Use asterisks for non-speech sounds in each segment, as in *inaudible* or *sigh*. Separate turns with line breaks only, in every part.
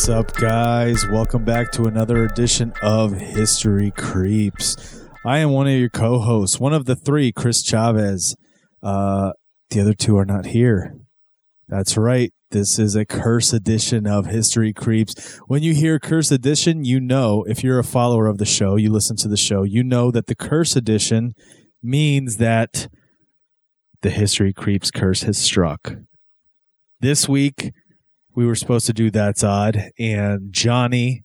what's up, guys? Welcome back to another edition of History Creeps. I am one of your co hosts, one of the three, Chris Chavez. Uh, the other two are not here. That's right. This is a curse edition of History Creeps. When you hear curse edition, you know, if you're a follower of the show, you listen to the show, you know that the curse edition means that the History Creeps curse has struck. This week, we were supposed to do That's Odd, and Johnny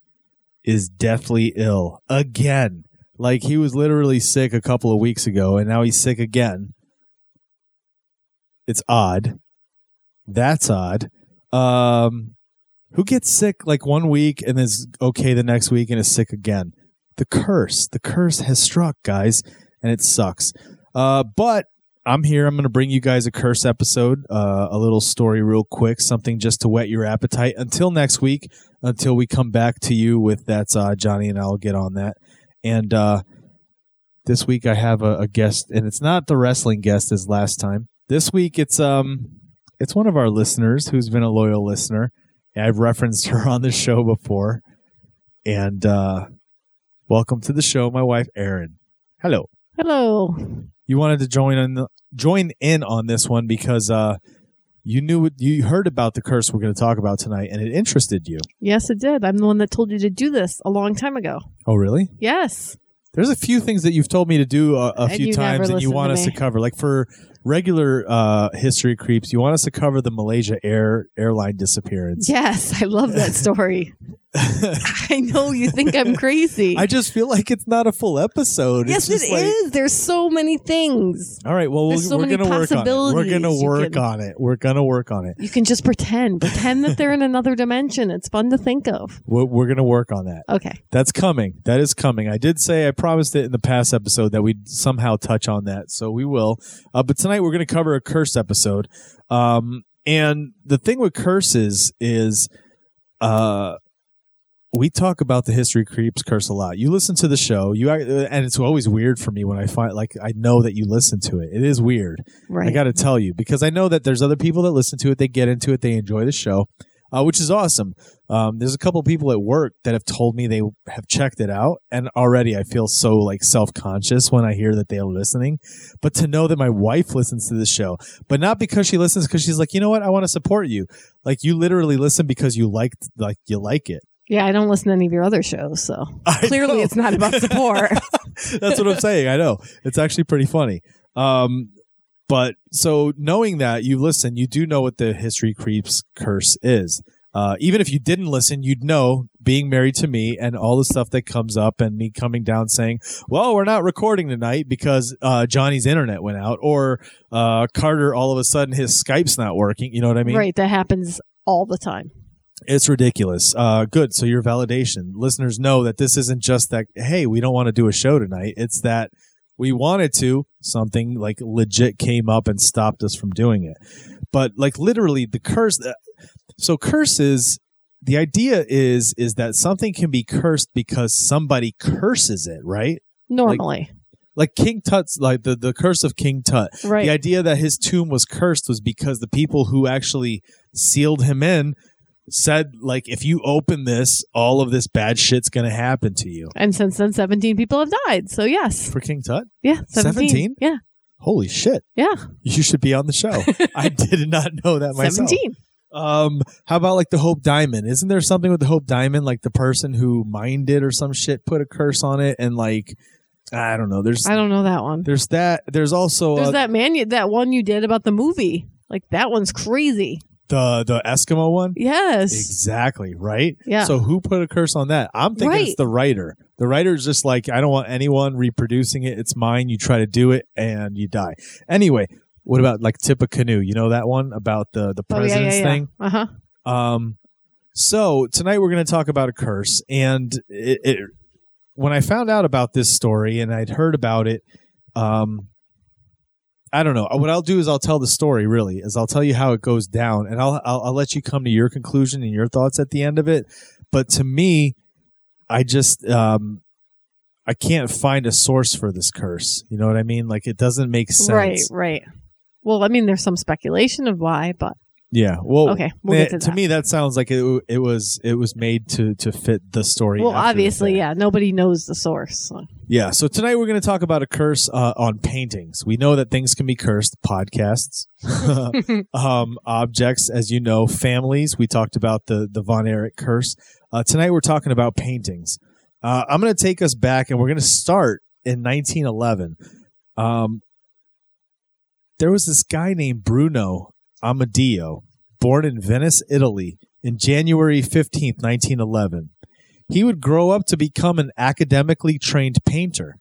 is deathly ill again. Like he was literally sick a couple of weeks ago, and now he's sick again. It's odd. That's odd. Um, who gets sick like one week and is okay the next week and is sick again? The curse. The curse has struck, guys, and it sucks. Uh, but I'm here. I'm going to bring you guys a curse episode, uh, a little story, real quick, something just to whet your appetite until next week, until we come back to you with that's uh, Johnny and I'll get on that. And uh, this week I have a, a guest, and it's not the wrestling guest as last time. This week it's um it's one of our listeners who's been a loyal listener. I've referenced her *laughs* on the show before. And uh, welcome to the show, my wife Erin. Hello.
Hello.
You wanted to join on the, join in on this one because uh, you knew you heard about the curse we're going to talk about tonight, and it interested you.
Yes, it did. I'm the one that told you to do this a long time ago.
Oh, really?
Yes.
There's a few things that you've told me to do a, a few times, and you want us to cover. Like for regular uh, history creeps, you want us to cover the Malaysia Air airline disappearance.
Yes, I love that *laughs* story. I know you think I'm crazy. *laughs*
I just feel like it's not a full episode.
yes,
it's
it
like-
is. There's so many things.
All right, well, we'll
so
we're gonna work on it. We're gonna work
can-
on it. We're gonna work on it.
You can just pretend. Pretend that they're in *laughs* another dimension. It's fun to think of.
We're, we're gonna work on that.
Okay.
That's coming. That is coming. I did say I promised it in the past episode that we'd somehow touch on that, so we will. Uh, but tonight we're going to cover a curse episode. Um, and the thing with curses is, uh, we talk about the history creeps curse a lot. You listen to the show, you and it's always weird for me when I find like I know that you listen to it. It is weird.
Right.
I got to tell you because I know that there's other people that listen to it. They get into it. They enjoy the show, uh, which is awesome. Um, there's a couple people at work that have told me they have checked it out, and already I feel so like self conscious when I hear that they are listening. But to know that my wife listens to the show, but not because she listens, because she's like, you know what, I want to support you. Like you literally listen because you like like you like it.
yeah, I don't listen to any of your other shows, so *laughs*
I
clearly
know.
it's not about support. *laughs*
That's what I'm saying. I know. It's actually pretty funny. Um, but so knowing that you listen, you do know what the history creeps curse is. Uh, even if you didn't listen, you'd know being married to me and all the stuff that comes up and me coming down saying, well, we're not recording tonight because uh, Johnny's internet went out or uh, Carter, all of a sudden his Skype's not working. You know what I mean?
right. That happens all the time.
It's ridiculous. Uh, good. So your validation. Listeners know that this isn't just that, hey, we don't want to do a show tonight. It's that we wanted to, something like legit came up and stopped us from doing it. But like literally the curse. uh, So curses, the idea is, is that something can be cursed because somebody curses it, right?
Normally.
Like King Tut's, like the, the curse of King Tut.
right.
The idea that his tomb was cursed was because the people who actually sealed him in said, like, if you open this, all of this bad shit's to happen to you.
and since then, 17 people have died. So, yes.
For King Tut?
Yeah. 17.
17?
Yeah.
Holy shit.
Yeah.
You should be on the show. *laughs* I did not know that myself.
17.
Um, how about like the Hope Diamond? Isn't there something with the Hope Diamond? Like the person who mined it or some shit put a curse on it and like, I don't know. There's,
I don't know that one.
there's that. There's also
There's
uh,
that man, you- that one you did about the movie. Like that one's crazy.
The, the Eskimo one.
Yes.
Exactly, right?
Yeah.
So who put a curse on that? I'm thinking it's the writer. The writer's just like, I don't want anyone reproducing it. It's mine. You try to do it and you die. Anyway, what about like Tippecanoe? You know that one about the the
Oh, yeah,
president's
yeah, yeah.
thing?
Uh huh.
Um, so tonight we're going to talk about a curse, and it, it, when I found out about this story and I'd heard about it, um, I don't know. What I'll do is I'll tell the story. Really, is I'll tell you how it goes down, and I'll I'll, I'll let you come to your conclusion and your thoughts at the end of it. But to me, I just um, I can't find a source for this curse. You know what I mean? Like it doesn't make sense.
Right, right. Well, I mean, there's some speculation of why, but
Yeah. Well,
Okay, we'll get to
to me that sounds like it, it was it was made to to fit the story.
Well, obviously, yeah. Nobody knows the source. so.
Yeah. So tonight we're going to talk about a curse uh, on paintings. We know that things can be cursed. Podcasts, *laughs* *laughs* um, objects, as you know, families. We talked about the the Von Erich curse. Uh, tonight we're talking about paintings. Uh, I'm going to take us back, and we're going to start in 1911. Um, there was this guy named Bruno Amadio, born in Venice, Italy, in January 15, 1911 he would grow up to become an academically trained painter.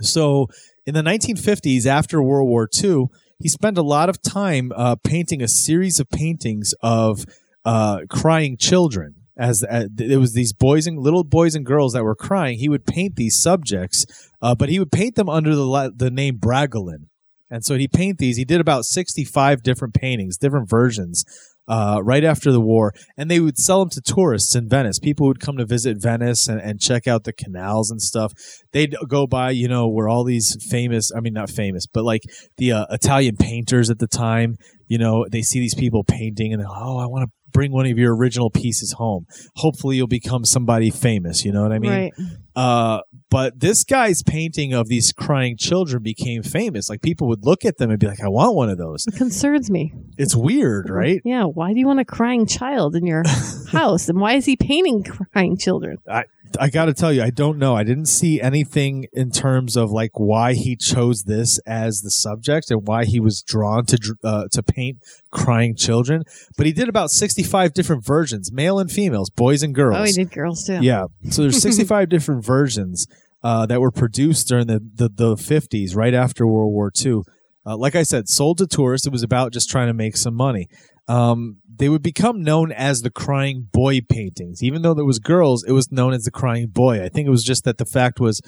So, in the 1950s, after World War II, he spent a lot of time uh, painting a series of paintings of uh, crying children. As uh, it was these boys and little boys and girls that were crying, he would paint these subjects, uh, but he would paint them under the the name Bragolin. And so he'd paint these. He did about 65 different paintings, different versions uh, right after the war, and they would sell them to tourists in Venice. People would come to visit Venice and, and check out the canals and stuff. They'd go by, you know, where all these famous, I mean, not famous, but like the uh, Italian painters at the time, you know, they see these people painting and they're like, oh, I want to bring one of your original pieces home. Hopefully you'll become somebody famous. You know what I mean?
right.
Uh, but this guy's painting of these crying children became famous. Like people would look at them and be like, I want one of those.
It concerns me.
It's weird, right?
Yeah. Why do you want a crying child in your *laughs* house? And why is he painting crying children?
I got to tell you, I don't know. I didn't see anything in terms of like why he chose this as the subject and why he was drawn to uh, to paint crying children. But he did about sixty five different versions, male and females, boys and girls.
Oh, he did girls too.
Yeah. So there's *laughs* 65 different versions uh, that were produced during the, the, 50s, right after World War II. Uh, like I said, sold to tourists. It was about just trying to make some money. Um, they would become known as the crying boy paintings. Even though there was girls, it was known as the crying boy. I think it was just that the fact was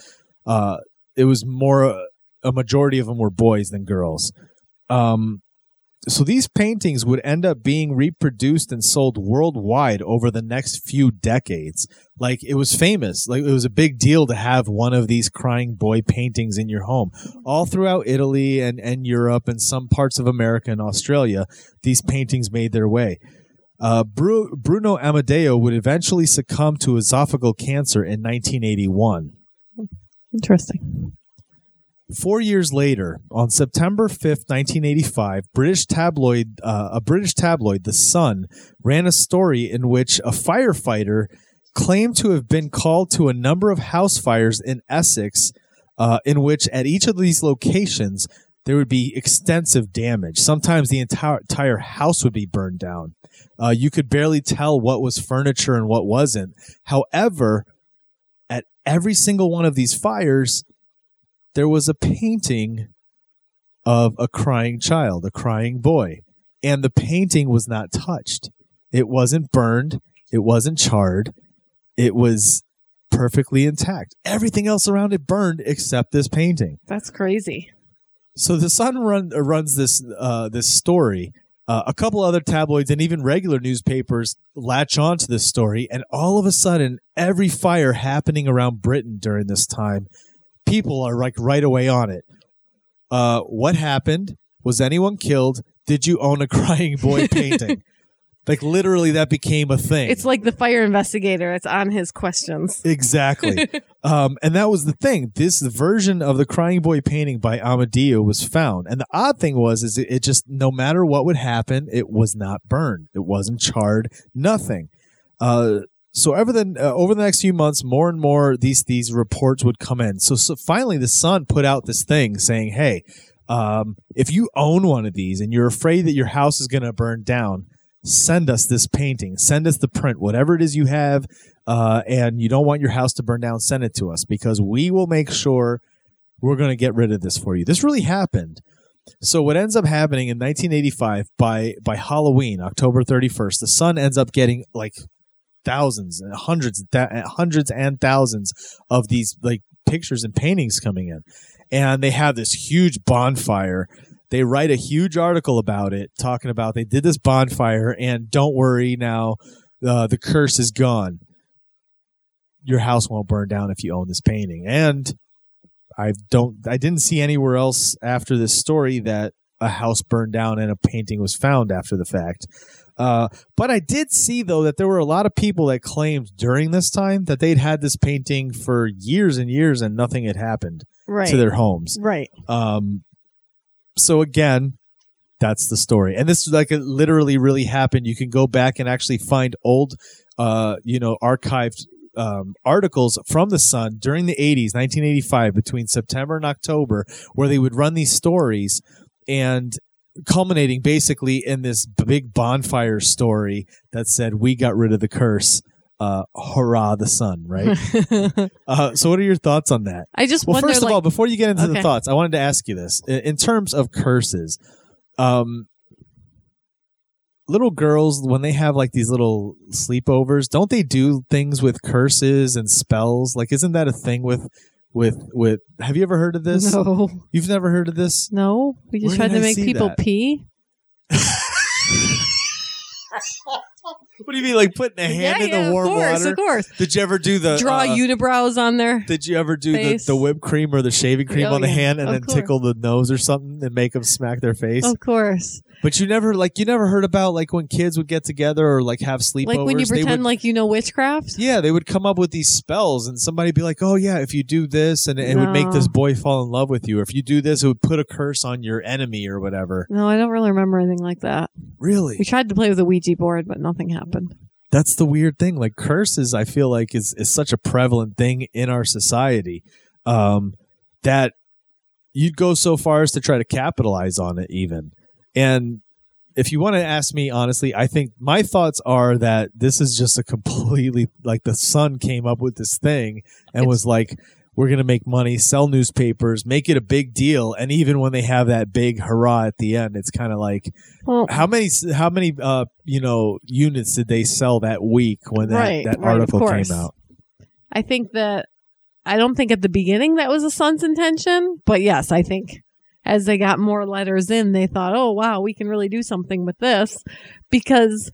uh, it was more a majority of them were boys than girls. Um, so these paintings would end up being reproduced and sold worldwide over the next few decades. Like it was famous. Like it was a big deal to have one of these crying boy paintings in your home. All throughout Italy and, and Europe and some parts of America and Australia, these paintings made their way. Uh, Bru- Bruno Amadio would eventually succumb to esophageal cancer in 1981.
Interesting.
Four years later, on September 5th, 1985, British tabloid, uh, a British tabloid, The Sun, ran a story in which a firefighter claimed to have been called to a number of house fires in Essex, uh, in which at each of these locations there would be extensive damage. Sometimes the entire, entire house would be burned down. Uh, you could barely tell what was furniture and what wasn't. However, at every single one of these fires, there was a painting of a crying child, a crying boy, and the painting was not touched. It wasn't burned, it wasn't charred, it was perfectly intact. Everything else around it burned except this painting.
That's crazy.
So the Sun run, uh, runs this uh, this story. Uh, a couple other tabloids and even regular newspapers latch on to this story, and all of a sudden, every fire happening around Britain during this time, people are like right away on it. Uh, what happened? Was anyone killed? Did you own a *laughs* crying boy painting? *laughs* like literally, that became a thing.
It's like the fire investigator. It's on his questions.
Exactly. *laughs* um, and that was the thing. This version of the Crying Boy painting by Amadio was found. And the odd thing was, is it, it just, no matter what would happen, it was not burned. It wasn't charred, nothing. Uh, so over the uh, over the next few months, more and more these these reports would come in. So, so finally, the Sun put out this thing saying, "Hey, um, if you own one of these and you're afraid that your house is going to burn down, send us this painting. Send us the print, whatever it is you have, uh, and you don't want your house to burn down. Send it to us because we will make sure we're going to get rid of this for you." This really happened. So what ends up happening in 1985 by by Halloween, October 31st, the Sun ends up getting like thousands and hundreds th- hundreds and thousands of these like pictures and paintings coming in. And they have this huge bonfire. They write a huge article about it talking about they did this bonfire and don't worry now uh, the curse is gone. Your house won't burn down if you own this painting. And i don't i didn't see anywhere else after this story that a house burned down and a painting was found after the fact. Uh, but I did see though that there were a lot of people that claimed during this time that they'd had this painting for years and years and nothing had happened
Right.
to their homes.
right.
Um, so again, that's the story, and this like it literally really happened. You can go back and actually find old, uh, you know, archived um, articles from the Sun during the '80s, 1985, between September and October, where they would run these stories, and culminating basically in this big bonfire story that said we got rid of the curse. Uh, hurrah, the sun, right? *laughs* uh, so, what are your thoughts on that?
I just
Well,
wonder,
first of
like,
all, before you get into the thoughts, I wanted to ask you this: in, in terms of curses, um, little girls when they have like these little sleepovers, don't they do things with curses and spells? Like, isn't that a thing with with with? Have you ever heard of this?
no,
You've never heard of this?
no. We just tried to
I
make people
that?
pee. *laughs*
What do you mean, like putting a hand
yeah,
in
yeah,
the warm
of course,
water?
of course.
Did you ever do the
Draw
uh,
unibrows on there.
Did you ever do the, the whipped cream or the shaving cream
Oh,
on the
yeah.
hand and
Of
then
course.
tickle the nose or something and make them smack their face?
Of course.
But you never like you never heard about like when kids would get together or like have sleepovers.
Like when you
they
pretend
would,
like you know witchcraft.
yeah, they would come up with these spells, and somebody'd be like, "Oh yeah, if you do this, and it would make this boy fall in love with you. Or if you do this, it would put a curse on your enemy or whatever."
No, I don't really remember anything like that.
Really,
We tried to play with a Ouija board, but nothing happened.
that's the weird thing. Like curses, I feel like is is such a prevalent thing in our society um, that you'd go so far as to try to capitalize on it, even. And if you want to ask me honestly, I think my thoughts are that this is just a completely like the sun came up with this thing and was like. We're gonna make money, sell newspapers, make it a big deal, and even when they have that big hurrah at the end, it's kind of like
Well,
how many how many uh you know units did they sell that week when that,
Right,
that
right,
article came out
I think that I don't think at the beginning that was the sun's intention, but yes, I think as they got more letters in, they thought, "Oh wow, we can really do something with this," because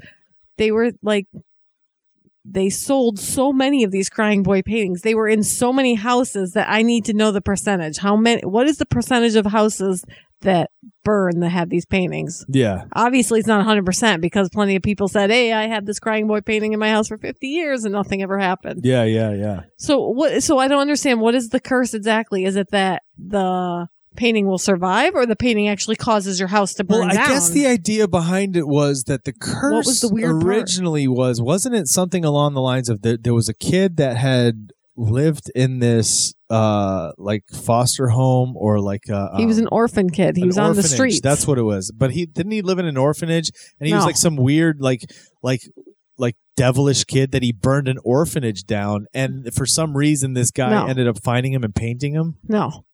they were like they sold so many of these crying boy paintings. They were in so many houses that I need to know the percentage. How many? What is the percentage of houses that burn that have these paintings?
yeah
Obviously, it's not 100% because plenty of people said, Hey, I had this crying boy painting in my house for 50 years and nothing ever happened.
yeah yeah yeah
So what? So I don't understand. What is the curse exactly? Is it that the painting will survive, or the painting actually causes your house to burn
well i
down?
guess the idea behind it was that the curse
was the weird part?
originally was wasn't it something along the lines of that there was a kid that had lived in this uh like foster home or like uh
he was
um,
an orphan kid. He
an
was on the
orphanage.
streets.
That's what it was. But he didn't he live in an orphanage and he was like some weird like like like devilish kid that he burned an orphanage down and for some reason this guy
No.
ended up finding him and painting him.
no.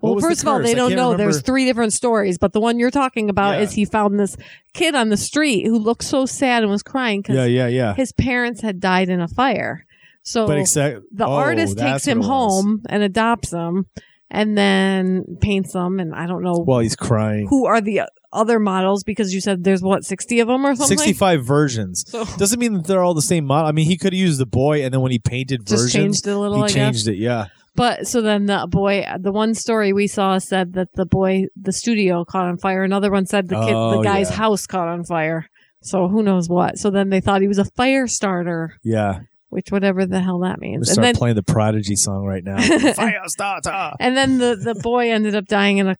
Well, first of all, they don't know. There's three different stories, but the one you're talking about
Yeah.
is he found this kid on the street who looked so sad and was crying because
Yeah, yeah, yeah.
his parents had died in a fire. So
But except
the
oh,
artist takes him
what it was.
home and adopts him and then paints them and i don't know
while he's crying.
who are the other models because you said there's what 60 of them or something
65 versions.
so *laughs*
Doesn't mean that they're all the same model. I mean, he could have used the boy and then when he painted versions,
changed it a little
he
i
changed
guess
it. Yeah.
But so then the boy the one story we saw said that the boy the studio caught on fire another one said the kid
Oh,
the guy's
yeah.
house caught on fire so who knows what so then they thought he was a fire starter
Yeah.
which whatever the hell that means
start
then
playing the Prodigy song right now. *laughs* Fire starter.
And then the, the boy ended up dying in a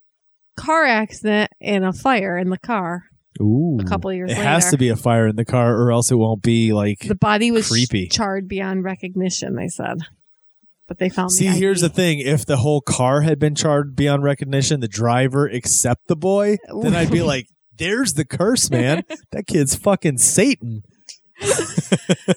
car accident in a fire in the car
Ooh.
a couple years
It
later.
has to be a fire in the car or else it won't be like
The body was
Creepy.
charred beyond recognition, they said. But they found
See,
the
here's the thing: if the whole car had been charred beyond recognition, the driver except the boy, then I'd be *laughs* like, "There's the curse, man. that kid's fucking Satan." *laughs*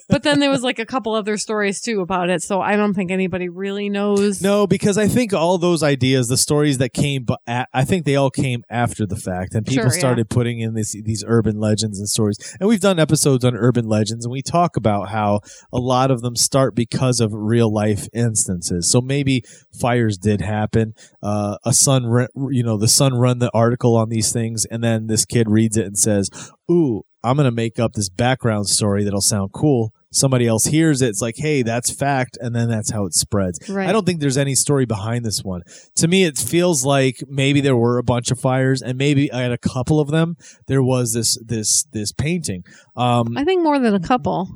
But then there was like a couple other stories too about it, so I don't think anybody really knows.
No, because I think all those ideas, the stories that came, but I think they all came after the fact, and people
Sure, yeah.
started putting in this, these urban legends and stories. And we've done episodes on urban legends, and we talk about how a lot of them start because of real life instances. So maybe fires did happen. Uh, a Sun, re- you know, the Sun run the article on these things, and then this kid reads it and says, "Ooh." I'm gonna make up this background story that'll sound cool. somebody else hears it, it's like, hey, that's fact, and then that's how it spreads.
Right.
I don't think there's any story behind this one. To me, it feels like maybe there were a bunch of fires, and maybe at a couple of them there was this this this painting. Um,
I think more than a couple.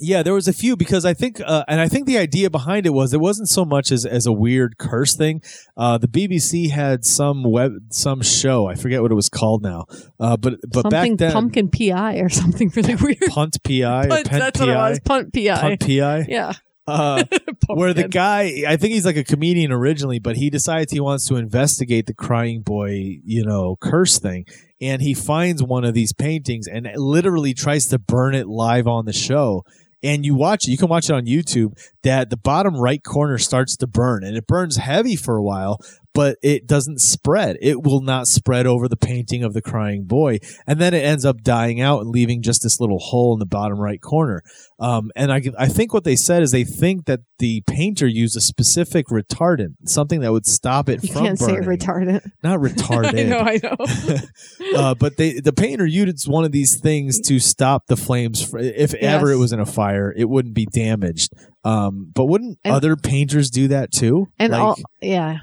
Yeah, there was a few because I think, uh, and I think the idea behind it was it wasn't so much as, as a weird curse thing. Uh, the BBC had some web, some show. I forget what it was called now. Uh, but but
something
back then,
pumpkin PI or something really *laughs* weird.
punt PI *laughs*
Punt, that's
PI,
what it was. Punt PI.
punt PI.
Yeah.
Uh, *laughs* where the guy, I think he's like a comedian originally, but he decides he wants to investigate the crying boy, you know, curse thing. And he finds one of these paintings and literally tries to burn it live on the show. And you watch it, you can watch it on YouTube, that the bottom right corner starts to burn and it burns heavy for a while, but it doesn't spread. It will not spread over the painting of the crying boy. And then it ends up dying out and leaving just this little hole in the bottom right corner. Um, and I, I think what they said is they think that the painter used a specific retardant, something that would stop it
You
from
can't say retardant.
Not *laughs*
I
retarded.
know, I know. *laughs*
uh, but they, the painter used one of these things to stop the flames. fr- If ever it was in a fire, it wouldn't be damaged. Um, but wouldn't
And-
other painters do that too?
And
Like-
all, yeah.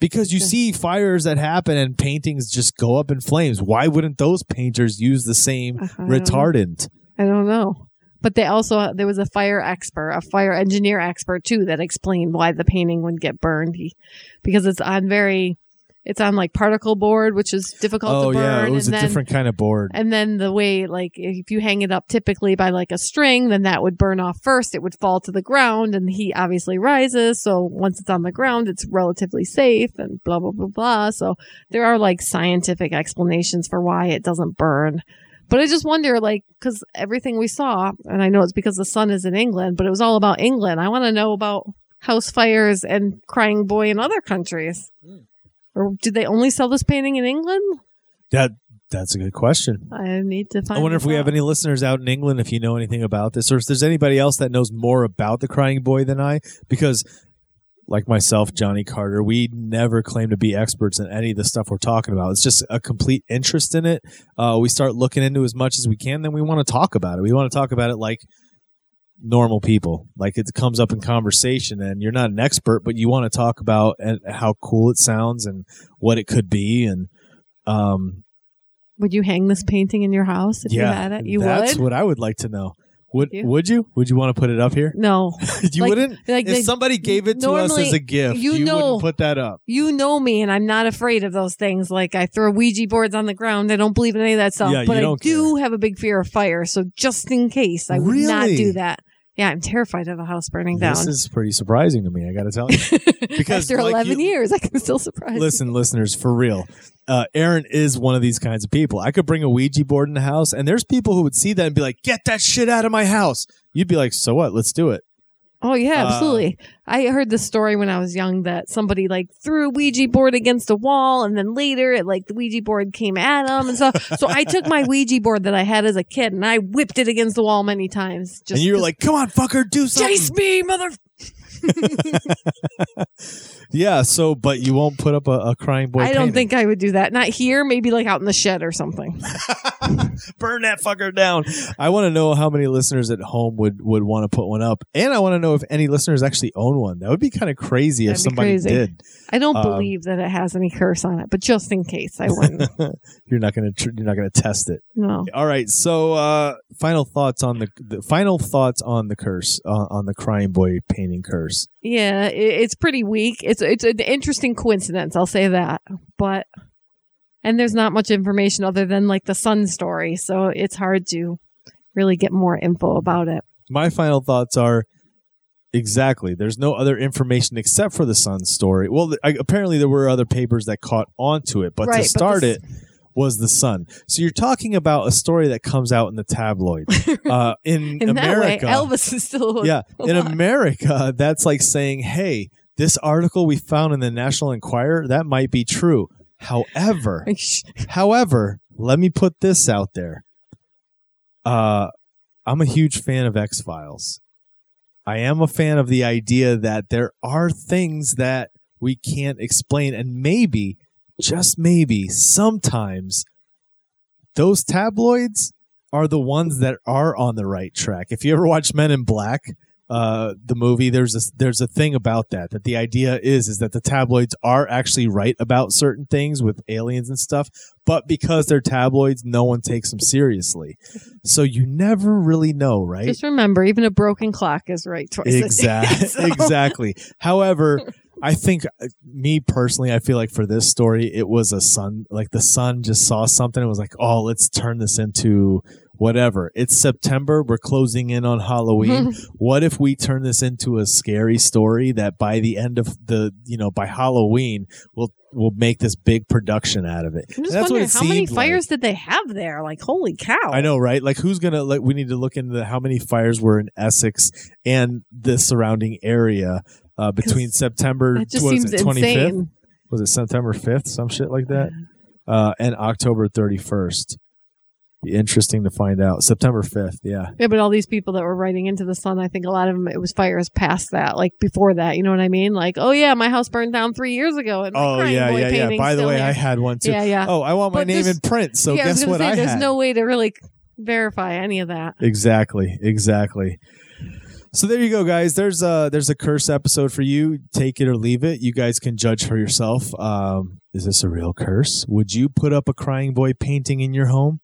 Because you see fires that happen and paintings just go up in flames. Why wouldn't those painters use the same uh-huh,
I don't
retardant?
I don't know. But they also there was a fire expert, a fire engineer expert too, that explained why the painting would get burned. He, because it's on very, it's on like particle board, which is difficult
Oh
to burn.
yeah, it was
and
a
then,
different kind of board.
And then the way, like, if you hang it up typically by like a string, then that would burn off first. It would fall to the ground, and the heat obviously rises. So once it's on the ground, it's relatively safe, and blah blah blah blah. So there are like scientific explanations for why it doesn't burn. But I just wonder, like, because everything we saw, and I know it's because the sun is in England, but it was all about England. I want to know about house fires and crying boy in other countries. Hmm. Or did they only sell this painting in England?
That that's a good question.
I need to find.
I wonder if we have any listeners out in England if you know anything about this, or if there's anybody else that knows more about the crying boy than I. Because, like myself, Johnny Carter, we never claim to be experts in any of the stuff we're talking about. It's just a complete interest in it. Uh, we start looking into as much as we can, then we want to talk about it. We want to talk about it like normal people, like it comes up in conversation, and you're not an expert, but you want to talk about how cool it sounds and what it could be, and um,
Would you hang this painting in your house if
yeah,
you had it? You
that's
would?
what I would like to know. Would
You?
would you? Would you want to put it up here?
No. *laughs*
you
Like-
wouldn't.
Like
if
they-
somebody gave it to us as a gift,
you
you,
know-
wouldn't put that up.
you know me, and I'm not afraid of those things. Like I throw Ouija boards on the ground. I don't believe in any of that stuff.
Yeah,
but
you
I do have a big fear of fire. So just in case, I would not do that. Yeah, I'm terrified of a house burning down.
This is pretty surprising to me. I got to tell you. *laughs* because,
After
like
11
you-
years, I can still surprise. you.
Listen, listeners, for real. Uh, Aaron is one of these kinds of people. I could bring a Ouija board in the house, and there's people who would see that and be like, "Get that shit out of my house." You'd be like, "So what? Let's do it."
Oh yeah,
Uh,
absolutely. I heard this story when I was young that somebody like threw a Ouija board against a wall, and then later it like the Ouija board came at him and stuff. so I took my Ouija board that I had as a kid and I whipped it against the wall many times. Just
and you were like, "Come on, fucker, do something."
chase me, mother. *laughs* *laughs*
Yeah. So, but you won't put up a, a crying boy.
I don't
painting.
think I would do that. Not here. Maybe like out in the shed or something. *laughs*
burn that fucker down. I want to know how many listeners at home would would want to put one up, and I want to know if any listeners actually own one. That would be kind of crazy if
That'd be
somebody
crazy.
did.
I don't
Um,
believe that it has any curse on it, but just in case, I wouldn't. *laughs*
you're not gonna tr- you're not gonna test it.
no.
All right. So, uh, final thoughts on the, the final thoughts on the curse uh, on the crying boy painting curse.
Yeah, it, it's pretty weak. It's it's an interesting coincidence. I'll say that, but and there's not much information other than like the sun story, so it's hard to really get more info about it.
My final thoughts are exactly. There's no other information except for the Sun story. Well, I, apparently there were other papers that caught onto it, but
Right,
to
but
start
this-
it was the Sun. So you're talking about a story that comes out in the tabloid *laughs* uh, in,
In
America.
way, Elvis is still
yeah, in. America, that's like saying, "Hey, this article we found in the National Enquirer that might be true." However, *laughs* However, let me put this out there. Uh, I'm a huge fan of X Files. I am a fan of the idea that there are things that we can't explain, and maybe, just maybe, sometimes those tabloids are the ones that are on the right track. If you ever watch Men in Black, uh, the movie, there's a there's a thing about that that the idea is is that the tabloids are actually right about certain things with aliens and stuff, but because they're tabloids, no one takes them seriously. So you never really know, right?
Just remember, even a broken clock is right twice a day,
Exactly. *laughs*
so-
Exactly. However, *laughs* I think uh, me personally, I feel like for this story, it was a sun Like the sun just saw something and was like, "Oh, let's turn this into whatever." It's September. We're closing in on Halloween. *laughs* what if we turn this into a scary story that by the end of the, you know, by Halloween, we'll we'll make this big production out of it.
I'm just
That's what
wondering how many
seemed like.
fires did they have there? Like, holy cow!
I know, right? Like, who's gonna like? We need to look into how many fires were in Essex and the surrounding area uh, between September.
That just seems
it, 25th?
insane.
Was it September fifth? Some shit like that. Uh, and October thirty first. Be interesting to find out. September fifth. Yeah.
Yeah, but all these people that were writing into the sun, I think a lot of them it was fires past that, like before that. You know what I mean? Like, oh yeah, my house burned down three years ago. And
Oh yeah,
boy
yeah, yeah. By the way,
here.
I had one too.
yeah, yeah.
Oh, I want my
But
name in print. So
yeah,
guess
gonna
what
say,
I
there's
had?
no way to really verify any of that.
Exactly, exactly. So there you go, guys. There's a there's a curse episode for you. Take it or leave it. You guys can judge for yourself. Um, is this a real curse? Would you put up a crying boy painting in your home?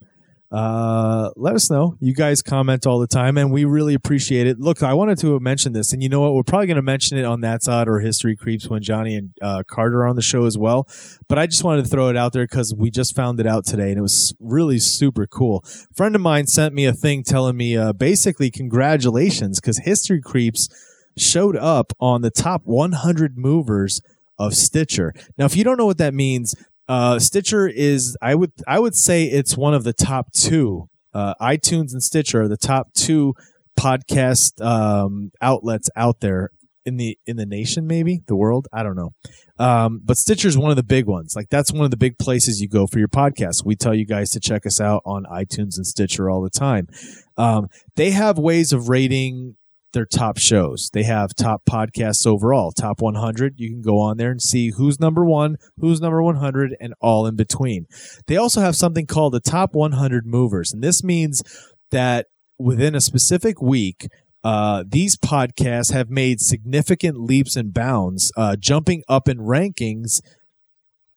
Uh, let us know. You guys comment all the time, and we really appreciate it. Look, I wanted to mention this, and you know what? We're probably going to mention it on that side or History Creeps when Johnny and uh, Carter are on the show as well. But I just wanted to throw it out there because we just found it out today, and it was really super cool friend of mine sent me a thing telling me uh, basically congratulations because history creeps showed up on the top 100 movers of stitcher now if you don't know what that means uh, stitcher is i would i would say it's one of the top two uh, itunes and stitcher are the top two podcast um, outlets out there in the in the nation maybe the world i don't know um, but Stitcher is one of the big ones. Like that's one of the big places you go for your podcast. We tell you guys to check us out on iTunes and Stitcher all the time. Um, they have ways of rating their top shows. They have top podcasts overall, top 100. You can go on there and see who's number one, who's number 100, and all in between. They also have something called the top 100 movers, and this means that within a specific week, uh, these podcasts have made significant leaps and bounds, uh, jumping up in rankings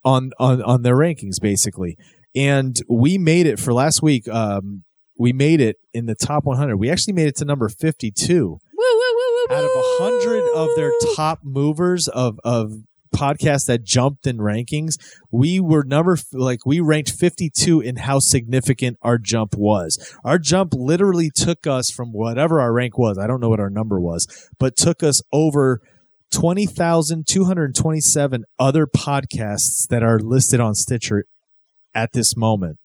on on on their rankings, basically. And we made it for last week. Um, we made it in the top 100. We actually made it to number 52 out of a hundred of their top movers of of podcasts that jumped in rankings. We were number like we ranked 52 in how significant our jump was. Our jump literally took us from whatever our rank was. I don't know what our number was, but took us over 20,227 other podcasts that are listed on Stitcher at this moment.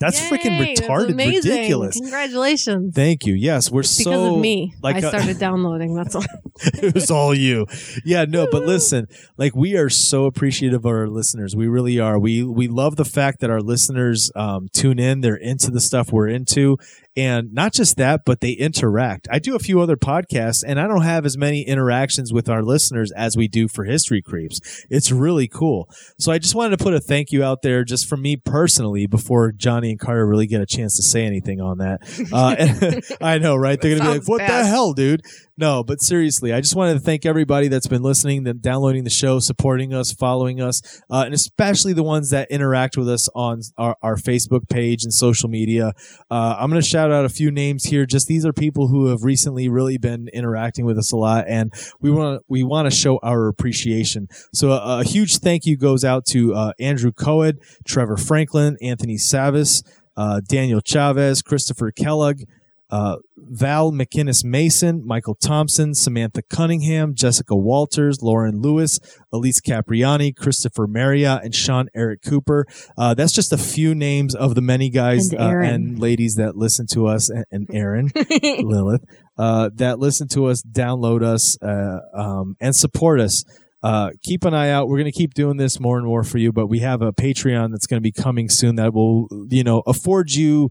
That's freaking
Yay, that's
retarded,
amazing.
ridiculous.
Congratulations.
Thank you. Yes, we're
because
so
of me.
like
I
uh,
started *laughs* downloading. That's all. *laughs*
it was all you. Yeah, no, but *laughs* listen, like we are so appreciative of our listeners. We really are. We we love the fact that our listeners um, tune in. They're into the stuff we're into, and not just that, but they interact. I do a few other podcasts, and I don't have as many interactions with our listeners as we do for History Creeps. It's really cool. So I just wanted to put a thank you out there, just from me personally, before Johnny and Carter really get a chance to say anything on that. *laughs* Uh, *laughs* I know, right? They're gonna be like, "What the hell, dude?" No, but seriously, I just wanted to thank everybody that's been listening, then downloading the show, supporting us, following us, uh, and especially the ones that interact with us on our, our Facebook page and social media. Uh, I'm going to shout out a few names here. Just these are people who have recently really been interacting with us a lot, and we want we want to show our appreciation. So a, a huge thank you goes out to uh, Andrew Coed, Trevor Franklin, Anthony Savis, uh, Daniel Chavez, Christopher Kellogg uh, Val McInnes Mason, Michael Thompson, Samantha Cunningham, Jessica Walters, Lauren Lewis, Elise Capriani, Christopher Marriott, and Sean Eric Cooper. Uh, that's just a few names of the many guys
And
uh, and ladies that listen to us, and, and Aaron, *laughs* Lilith, uh, that listen to us, download us, uh, um, and support us. Uh, keep an eye out. We're going to keep doing this more and more for you, but we have a Patreon that's going to be coming soon that will, you know, afford you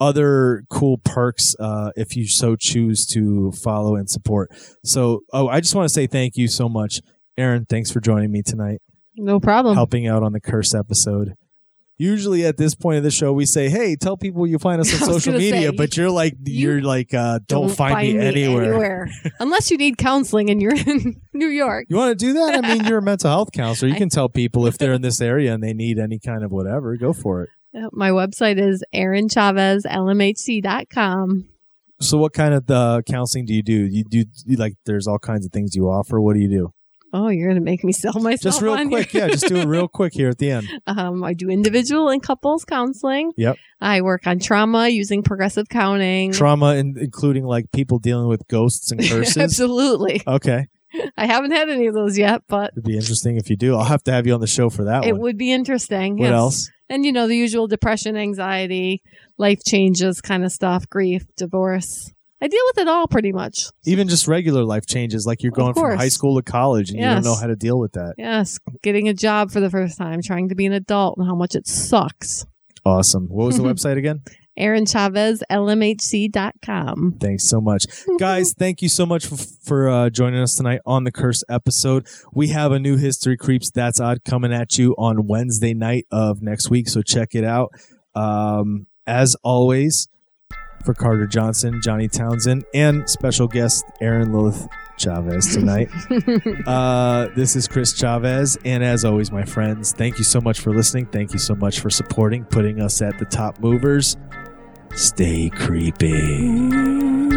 other cool perks uh, if you so choose to follow and support. So, oh, I just want to say thank you so much, Aaron. Thanks for joining me tonight,
No problem.
helping out on the curse episode. Usually at this point of the show, we say, "Hey, tell people you find us *laughs* on social media,"
say,
but you're like,
you
you're like, uh, don't, find, me, anywhere. *laughs*
Unless you need counseling and you're in *laughs* New York.
You want to do that? I mean, you're a mental health counselor. You can tell people if they're in this area and they need any kind of whatever. Go for it.
My website is aaronchavez.lmhc.com.
So, what kind of uh, counseling do you do? You do you, like? There's all kinds of things you offer. What do you do?
Oh, you're going to make me sell myself.
Just real quick, yeah. Just do it real quick here at the end. *laughs*
Um, I do individual and couples counseling.
Yep.
I work on trauma using progressive counting.
Trauma, in, including like people dealing with ghosts and *laughs* curses.
Absolutely.
Okay,
I haven't had any of those yet, but
it'd be interesting if you do. I'll have to have you on the show for that
it
one.
would be interesting.
What
yes.
else?
And you know, the usual depression, anxiety, life changes kind of stuff, grief, divorce. I deal with it all pretty much.
Even just regular life changes, like you're going from high school to college and you don't know how to deal with that.
Yes. Getting a job for the first time, trying to be an adult and how much it sucks.
Awesome. What was the *laughs* website again?
Aaron Chavez, LMHC.com.
Thanks so much. *laughs* Guys, thank you so much for, for uh, joining us tonight on the Curse episode. We have a new History Creeps That's Odd coming at you on Wednesday night of next week, so check it out. Um, as always, for Carter Johnson, Johnny Townsend, and special guest Aaron Lilith Chavez tonight. *laughs* uh, this is Chris Chavez, and as always, my friends, thank you so much for listening. Thank you so much for supporting, putting us at the top movers. Stay creepy.